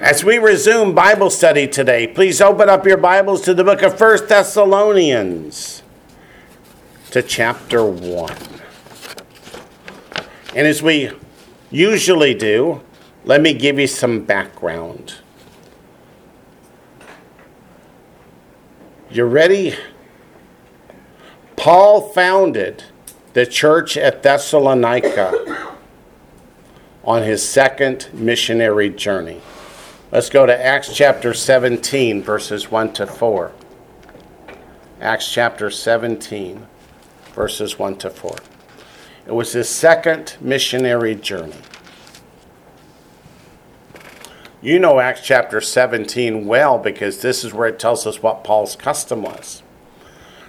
As we resume Bible study today, please open up your Bibles to the book of 1 Thessalonians, to chapter 1. And as we usually do, let me give you some background. You ready? Paul founded the church at Thessalonica on his second missionary journey. Let's go to Acts chapter 17, verses 1 to 4. Acts chapter 17, verses 1 to 4. It was his second missionary journey. You know Acts chapter 17 well because this is where it tells us what Paul's custom was.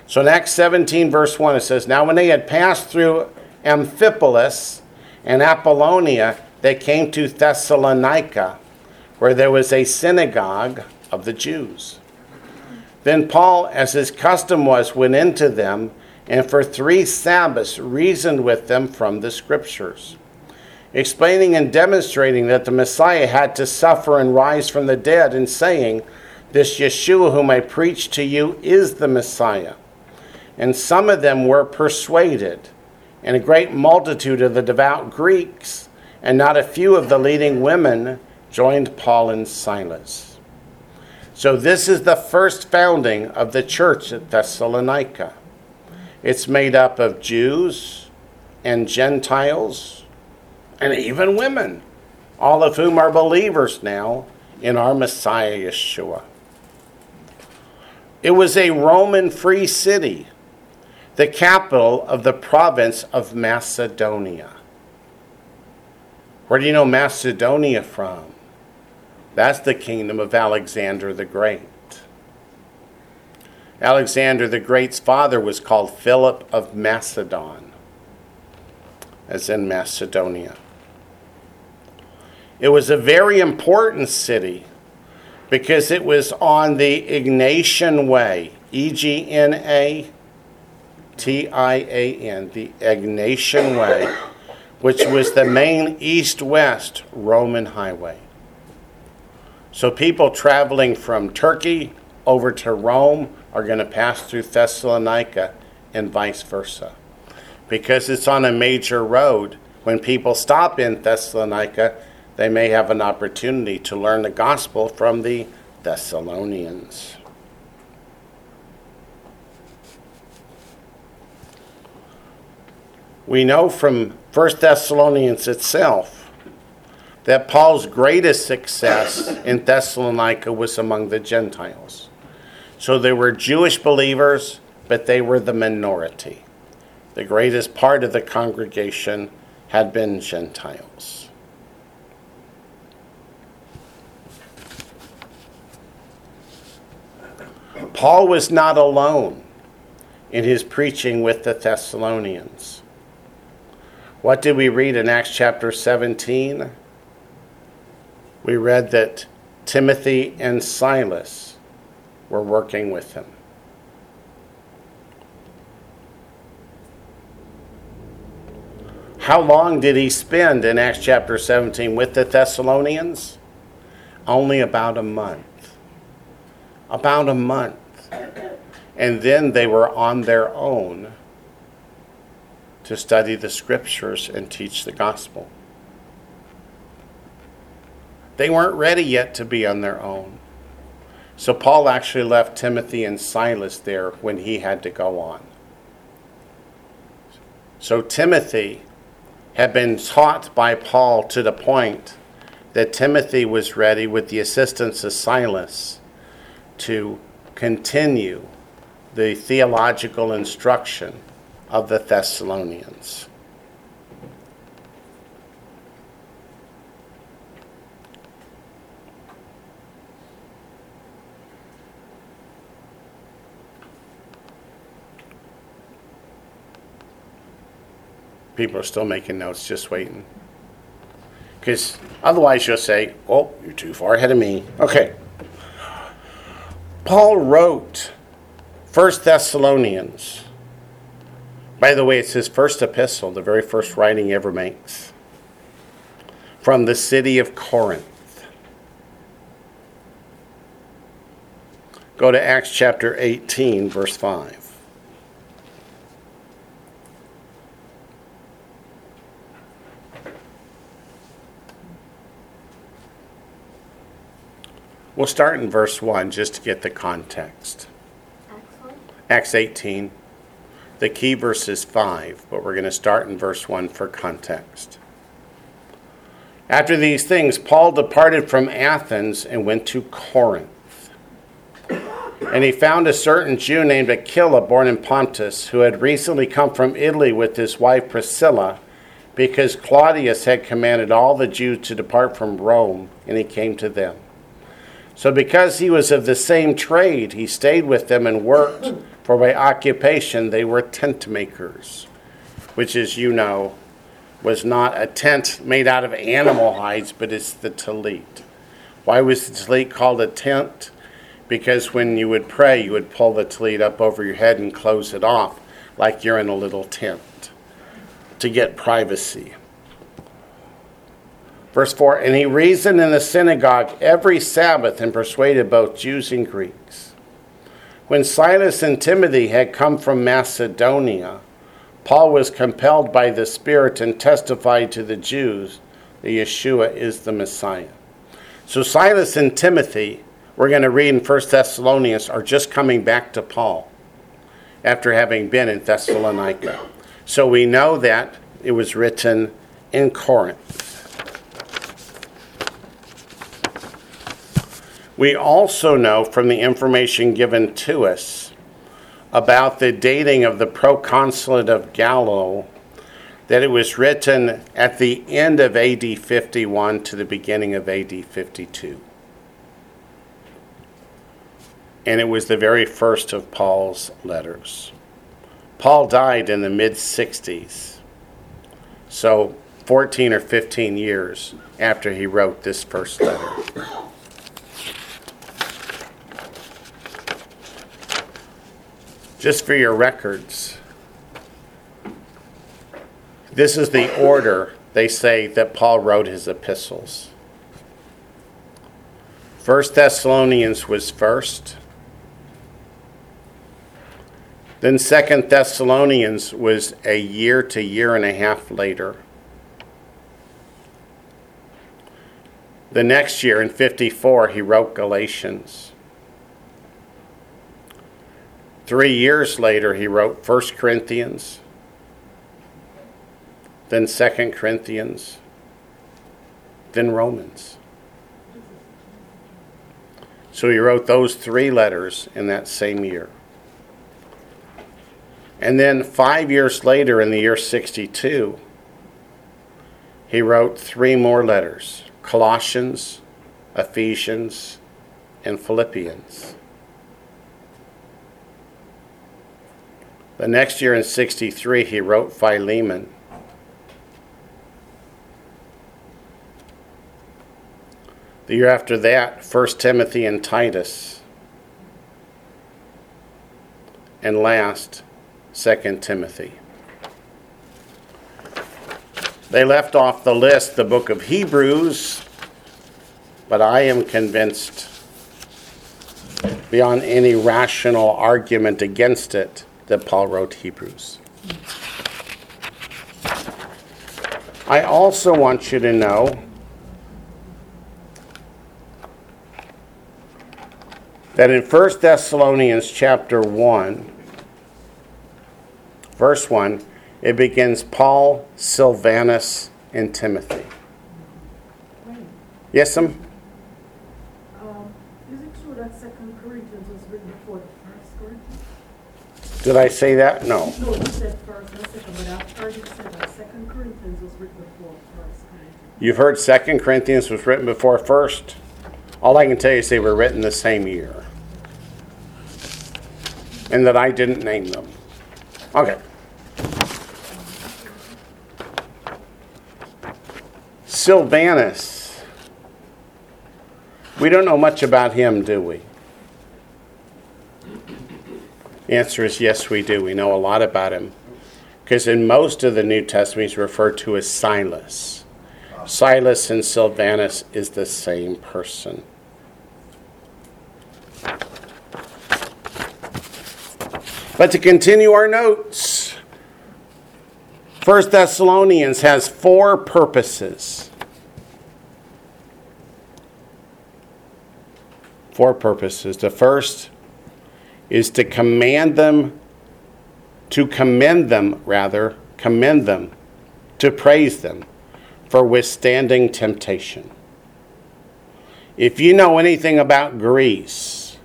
So in Acts 17, verse 1, it says, Now when they had passed through Amphipolis and Apollonia, they came to Thessalonica where there was a synagogue of the Jews. Then Paul, as his custom was, went into them and for three Sabbaths reasoned with them from the Scriptures, explaining and demonstrating that the Messiah had to suffer and rise from the dead, and saying, This Yeshua whom I preach to you is the Messiah. And some of them were persuaded, and a great multitude of the devout Greeks, and not a few of the leading women joined Paul and Silas. So, this is the first founding of the church at Thessalonica. It's made up of Jews and Gentiles and even women, all of whom are believers now in our Messiah Yeshua. It was a Roman free city, the capital of the province of Macedonia. Where do you know Macedonia from? That's the kingdom of Alexander the Great. Alexander the Great's father was called Philip of Macedon, as in Macedonia. It was a very important city because it was on the Egnatian Way, E G N A T I A N, the Egnatian Way, which was the main east west Roman highway. So people traveling from Turkey over to Rome are going to pass through Thessalonica and vice versa. Because it's on a major road, when people stop in Thessalonica, they may have an opportunity to learn the gospel from the Thessalonians. We know from 1 Thessalonians itself that Paul's greatest success in Thessalonica was among the Gentiles. So they were Jewish believers, but they were the minority. The greatest part of the congregation had been Gentiles. Paul was not alone in his preaching with the Thessalonians. What did we read in Acts chapter 17? We read that Timothy and Silas were working with him. How long did he spend in Acts chapter 17 with the Thessalonians? Only about a month. About a month. And then they were on their own to study the scriptures and teach the gospel. They weren't ready yet to be on their own. So Paul actually left Timothy and Silas there when he had to go on. So Timothy had been taught by Paul to the point that Timothy was ready, with the assistance of Silas, to continue the theological instruction of the Thessalonians. people are still making notes, just waiting. Because otherwise, you'll say, oh, you're too far ahead of me. Okay. Paul wrote First Thessalonians. By the way, it's his first epistle, the very first writing he ever makes, from the city of Corinth. Go to Acts chapter 18, verse 5. We'll start in verse 1 just to get the context. Acts 18. The key verse is 5, but we're going to start in verse 1 for context. After these things, Paul departed from Athens and went to Corinth. And he found a certain Jew named Aquila, born in Pontus, who had recently come from Italy with his wife Priscilla, because Claudius had commanded all the Jews to depart from Rome, and he came to them. So, because he was of the same trade, he stayed with them and worked, for by occupation they were tent makers, which, as you know, was not a tent made out of animal hides, but it's the talit. Why was the talit called a tent? Because when you would pray, you would pull the talit up over your head and close it off like you're in a little tent to get privacy. Verse 4 And he reasoned in the synagogue every Sabbath and persuaded both Jews and Greeks. When Silas and Timothy had come from Macedonia, Paul was compelled by the Spirit and testified to the Jews that Yeshua is the Messiah. So Silas and Timothy, we're going to read in 1 Thessalonians, are just coming back to Paul after having been in Thessalonica. So we know that it was written in Corinth. We also know from the information given to us about the dating of the proconsulate of Gallio that it was written at the end of AD 51 to the beginning of AD 52. And it was the very first of Paul's letters. Paul died in the mid 60s, so 14 or 15 years after he wrote this first letter. Just for your records, this is the order they say that Paul wrote his epistles. First Thessalonians was first. Then Second Thessalonians was a year to year and a half later. The next year in 54 he wrote Galatians. Three years later, he wrote 1 Corinthians, then 2 Corinthians, then Romans. So he wrote those three letters in that same year. And then five years later, in the year 62, he wrote three more letters Colossians, Ephesians, and Philippians. The next year in 63, he wrote Philemon. The year after that, 1 Timothy and Titus. And last, 2 Timothy. They left off the list the book of Hebrews, but I am convinced, beyond any rational argument against it, that Paul wrote Hebrews. I also want you to know that in 1 Thessalonians chapter 1, verse 1, it begins Paul, Silvanus, and Timothy. Yes, some? Um, is it true that Second Corinthians was written before the First Corinthians? Did I say that? No. No, you said first and second, but I've heard you say that Second Corinthians was written before First Corinthians. You've heard Second Corinthians was written before First. All I can tell you is they were written the same year, and that I didn't name them. Okay. Silvanus. We don't know much about him, do we? Answer is yes, we do. We know a lot about him. Because in most of the New Testament, he's referred to as Silas. Silas and Silvanus is the same person. But to continue our notes, First Thessalonians has four purposes. Four purposes. The first is to command them, to commend them, rather, commend them, to praise them for withstanding temptation. If you know anything about Greece,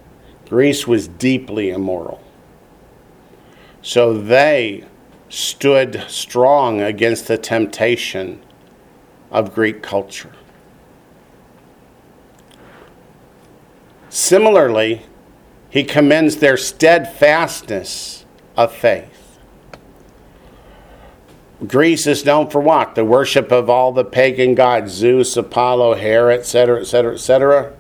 Greece was deeply immoral. So they stood strong against the temptation of Greek culture. Similarly, he commends their steadfastness of faith. Greece is known for what? The worship of all the pagan gods, Zeus, Apollo, Hera, etc., etc., etc.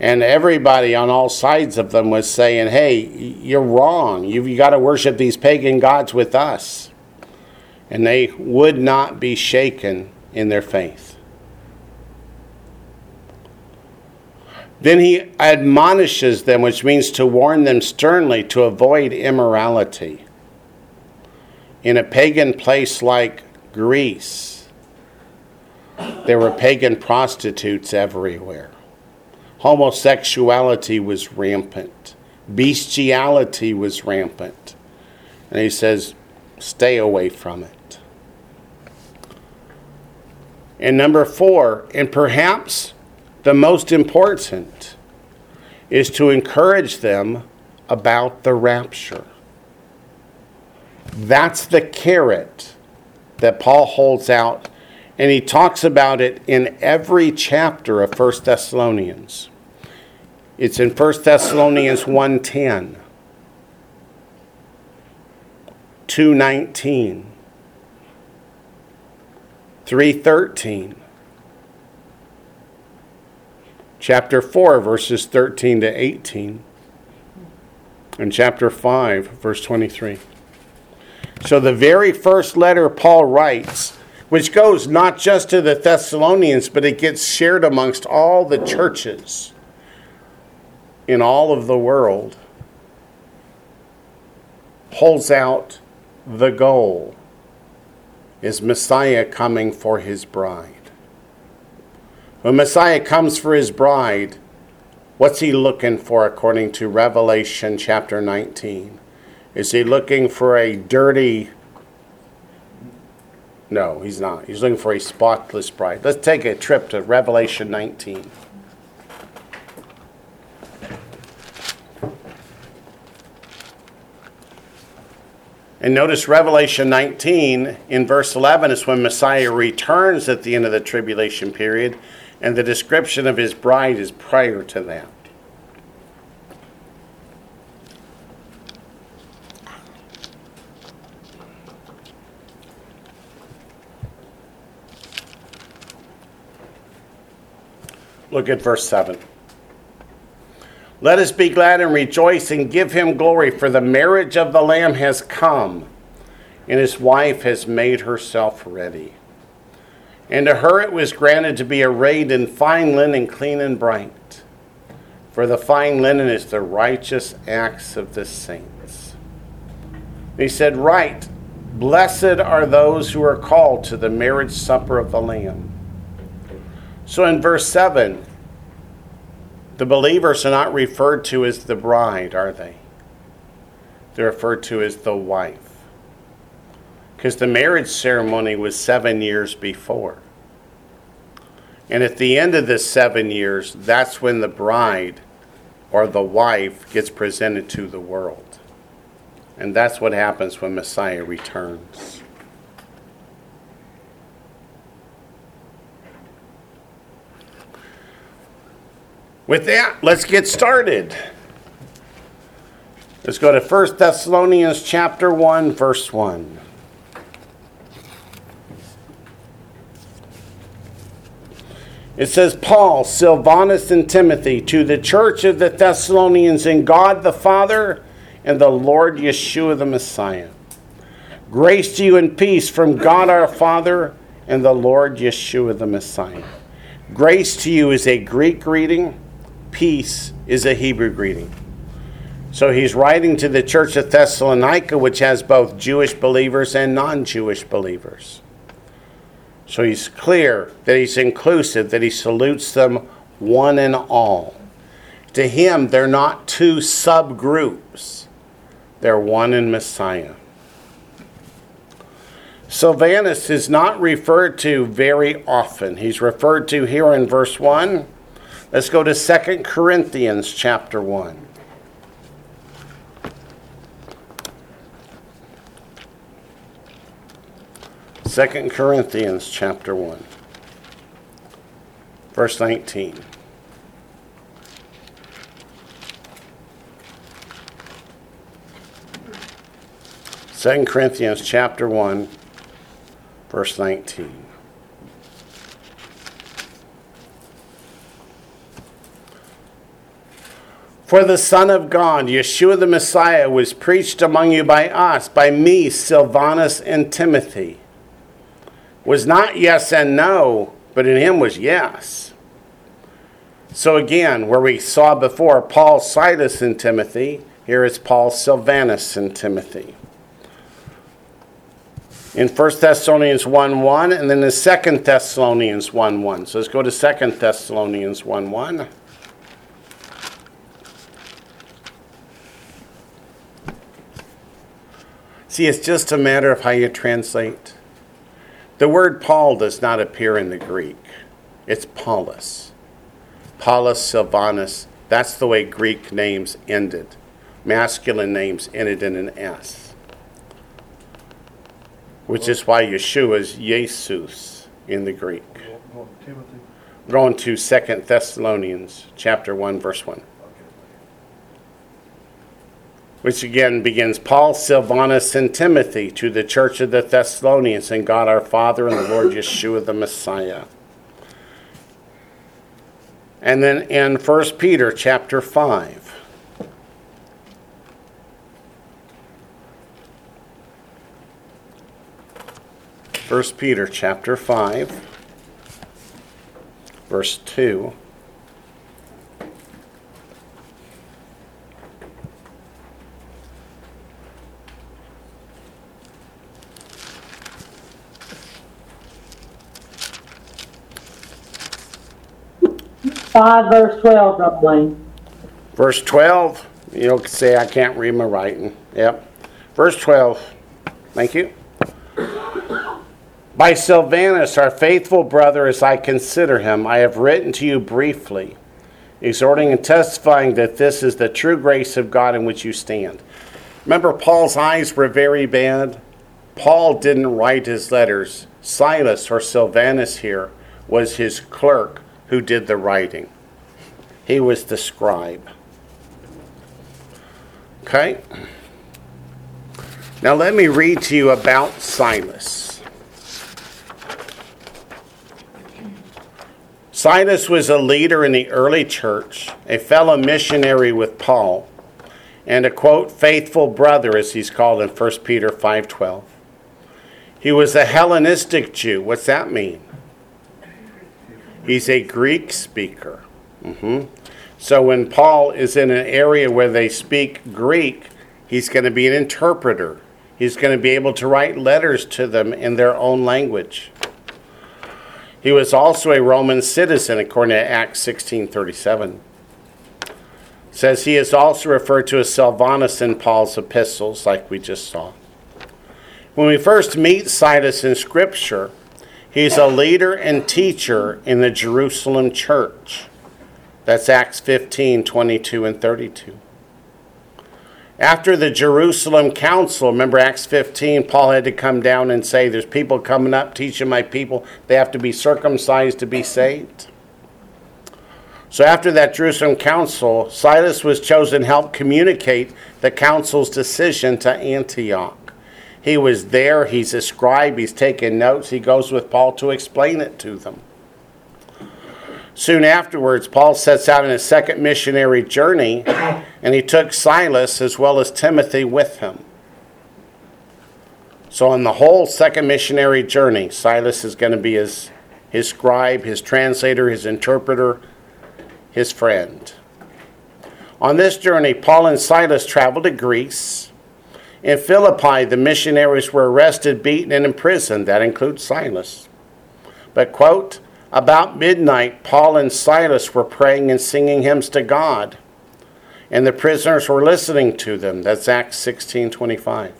And everybody on all sides of them was saying, hey, you're wrong. You've you got to worship these pagan gods with us. And they would not be shaken in their faith. Then he admonishes them, which means to warn them sternly to avoid immorality. In a pagan place like Greece, there were pagan prostitutes everywhere. Homosexuality was rampant, bestiality was rampant. And he says, stay away from it. And number four, and perhaps the most important is to encourage them about the rapture. That's the carrot that Paul holds out, and he talks about it in every chapter of 1 Thessalonians. It's in 1 Thessalonians 1:10, 2:19, 3:13, chapter 4, verses 13 to 18, and chapter 5, verse 23. So, the very first letter Paul writes, which goes not just to the Thessalonians, but it gets shared amongst all the churches in all of the world, holds out the goal is Messiah coming for his bride. When Messiah comes for his bride, what's he looking for according to Revelation chapter 19? Is he looking for a dirty. No, he's not. He's looking for a spotless bride. Let's take a trip to Revelation 19. And notice Revelation 19 in verse 11 is when Messiah returns at the end of the tribulation period and the description of his bride is prior to that. Look at verse 7. Let us be glad and rejoice and give him glory, for the marriage of the Lamb has come, and his wife has made herself ready. And to her it was granted to be arrayed in fine linen, clean and bright. For the fine linen is the righteous acts of the saints. he said, Right, blessed are those who are called to the marriage supper of the Lamb. So in verse 7, the believers are not referred to as the bride, are they? They're referred to as the wife because the marriage ceremony was seven years before. And at the end of the seven years, that's when the bride or the wife gets presented to the world. And that's what happens when Messiah returns. With that, let's get started. Let's go to 1 Thessalonians chapter 1 verse 1. It says, Paul, Silvanus, and Timothy to the church of the Thessalonians in God the Father and the Lord Yeshua the Messiah. Grace to you and peace from God our Father and the Lord Yeshua the Messiah. Grace to you is a Greek greeting, peace is a Hebrew greeting. So he's writing to the church of Thessalonica, which has both Jewish believers and non Jewish believers. So he's clear that he's inclusive, that he salutes them one and all. To him, they're not two subgroups, they're one in Messiah. Silvanus is not referred to very often. He's referred to here in verse 1. Let's go to 2 Corinthians chapter 1. Second Corinthians chapter 1 verse 19 Second Corinthians chapter 1 verse 19. For the Son of God, Yeshua the Messiah, was preached among you by us, by me, Silvanus, and Timothy. Was not yes and no, but in him was yes. So again, where we saw before Paul, Silas, and Timothy, here is Paul, Silvanus, and Timothy in 1 Thessalonians 1 1 and then in 2 Thessalonians 1 1. So let's go to 2 Thessalonians 1 1. See, it's just a matter of how you translate. The word Paul does not appear in the Greek, it's Paulus. Paulus Silvanus, that's the way Greek names ended. Masculine names ended in an S which is why Yeshua is Jesus in the Greek. Going to Second Thessalonians chapter 1 verse 1. Which again begins Paul, Silvanus, and Timothy to the church of the Thessalonians and God our Father and the Lord Yeshua the Messiah. And then in 1 Peter chapter 5. 1 Peter chapter 5 verse 2 Five verse twelve, Brother Blaine. Verse 12, you'll say I can't read my writing. Yep. Verse 12. Thank you. By Silvanus, our faithful brother, as I consider him, I have written to you briefly, exhorting and testifying that this is the true grace of God in which you stand. Remember, Paul's eyes were very bad. Paul didn't write his letters. Silas, or Silvanus here, was his clerk who did the writing. He was the scribe. Okay? Now let me read to you about Silas. Silas was a leader in the early church, a fellow missionary with Paul, and a quote faithful brother as he's called in 1 Peter 5:12. He was a Hellenistic Jew. What's that mean? He's a Greek speaker. Mm-hmm. So when Paul is in an area where they speak Greek, he's going to be an interpreter. He's going to be able to write letters to them in their own language. He was also a Roman citizen, according to Acts 16:37. Says he is also referred to as Silvanus in Paul's epistles, like we just saw. When we first meet Silas in Scripture, he's a leader and teacher in the Jerusalem church. That's Acts 15, 22, and 32. After the Jerusalem Council, remember Acts 15, Paul had to come down and say, There's people coming up teaching my people, they have to be circumcised to be saved. So after that Jerusalem Council, Silas was chosen to help communicate the council's decision to Antioch. He was there, he's a scribe, he's taking notes, he goes with Paul to explain it to them. Soon afterwards, Paul sets out on his second missionary journey, and he took Silas as well as Timothy with him. So, on the whole second missionary journey, Silas is going to be his, his scribe, his translator, his interpreter, his friend. On this journey, Paul and Silas traveled to Greece. In Philippi, the missionaries were arrested, beaten, and imprisoned. That includes Silas. But, quote, about midnight, Paul and Silas were praying and singing hymns to God, and the prisoners were listening to them. That's Acts 16 25.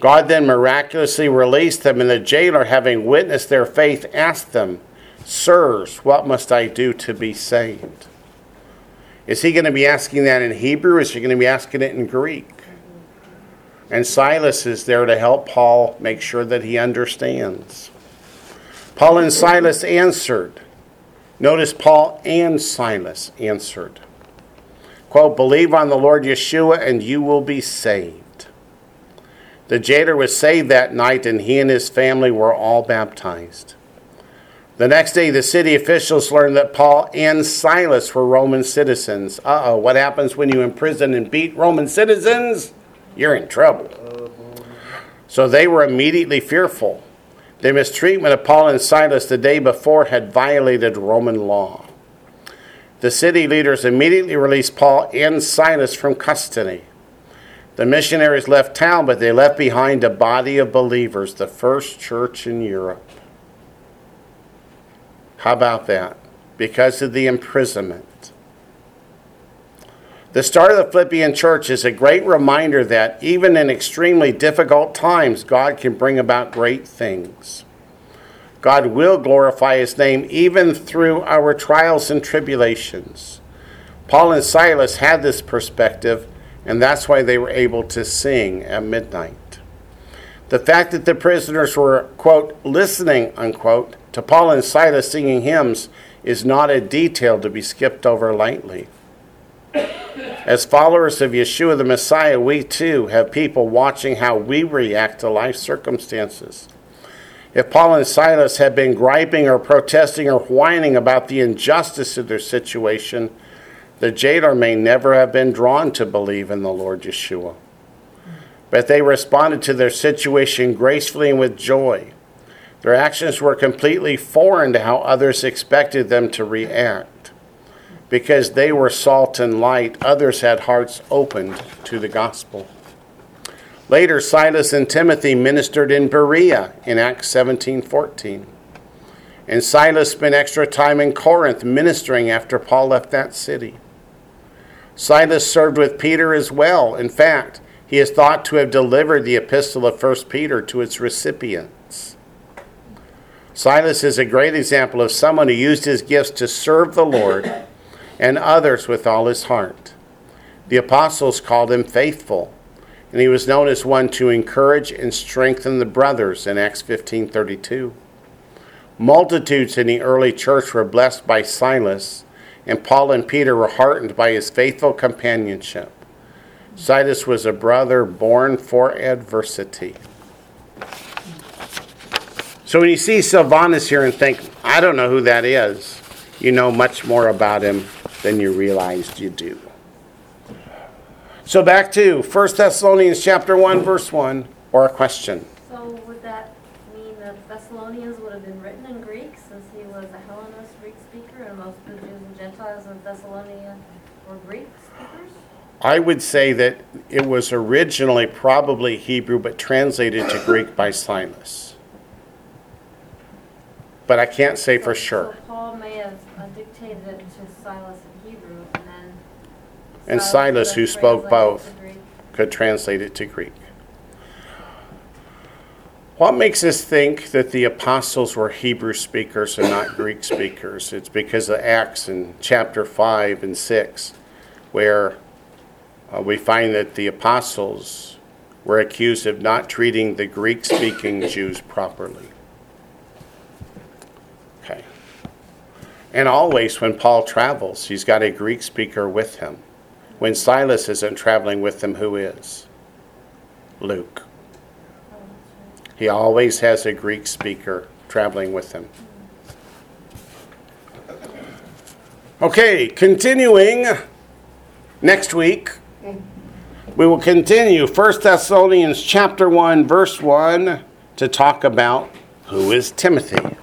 God then miraculously released them, and the jailer, having witnessed their faith, asked them, Sirs, what must I do to be saved? Is he going to be asking that in Hebrew? Is he going to be asking it in Greek? And Silas is there to help Paul make sure that he understands. Paul and Silas answered. Notice Paul and Silas answered. Quote, believe on the Lord Yeshua and you will be saved. The jailer was saved that night, and he and his family were all baptized. The next day, the city officials learned that Paul and Silas were Roman citizens. Uh oh, what happens when you imprison and beat Roman citizens? You're in trouble. So they were immediately fearful. The mistreatment of Paul and Silas the day before had violated Roman law. The city leaders immediately released Paul and Silas from custody. The missionaries left town, but they left behind a body of believers, the first church in Europe. How about that? Because of the imprisonment. The start of the Philippian church is a great reminder that even in extremely difficult times, God can bring about great things. God will glorify his name even through our trials and tribulations. Paul and Silas had this perspective and that's why they were able to sing at midnight. The fact that the prisoners were, quote, listening, unquote, to Paul and Silas singing hymns is not a detail to be skipped over lightly. As followers of Yeshua the Messiah, we too have people watching how we react to life circumstances. If Paul and Silas had been griping or protesting or whining about the injustice of their situation, the jailer may never have been drawn to believe in the Lord Yeshua. But they responded to their situation gracefully and with joy. Their actions were completely foreign to how others expected them to react. Because they were salt and light, others had hearts opened to the gospel. Later, Silas and Timothy ministered in Berea in Acts 17:14. And Silas spent extra time in Corinth ministering after Paul left that city. Silas served with Peter as well. In fact, he is thought to have delivered the epistle of 1 Peter to its recipients. Silas is a great example of someone who used his gifts to serve the Lord and others with all his heart. The apostles called him faithful, and he was known as one to encourage and strengthen the brothers in Acts 15:32. Multitudes in the early church were blessed by Silas and Paul and Peter were heartened by his faithful companionship. Silas was a brother born for adversity. So when you see Silvanus here and think, I don't know who that is, you know much more about him than you realized you do. So back to 1 Thessalonians chapter 1 verse 1 or a question. So would that mean that Thessalonians would have been written in Greek since he was a Hellenist Greek speaker and most of the Jews and Gentiles in Thessalonia were Greek speakers? I would say that it was originally probably Hebrew but translated to Greek by Silas. But I can't say for sure. So Paul may have dictated it to Silas in Hebrew and then. And Silas, who spoke both. Could translate it to Greek. What makes us think that the apostles were Hebrew speakers and not Greek speakers? It's because of Acts in chapter 5 and 6, where uh, we find that the apostles were accused of not treating the Greek speaking Jews properly. Okay. And always when Paul travels, he's got a Greek speaker with him. When Silas isn't traveling with them, who is? Luke. He always has a Greek speaker traveling with him. Okay, continuing next week, we will continue 1 Thessalonians chapter 1 verse 1 to talk about who is Timothy.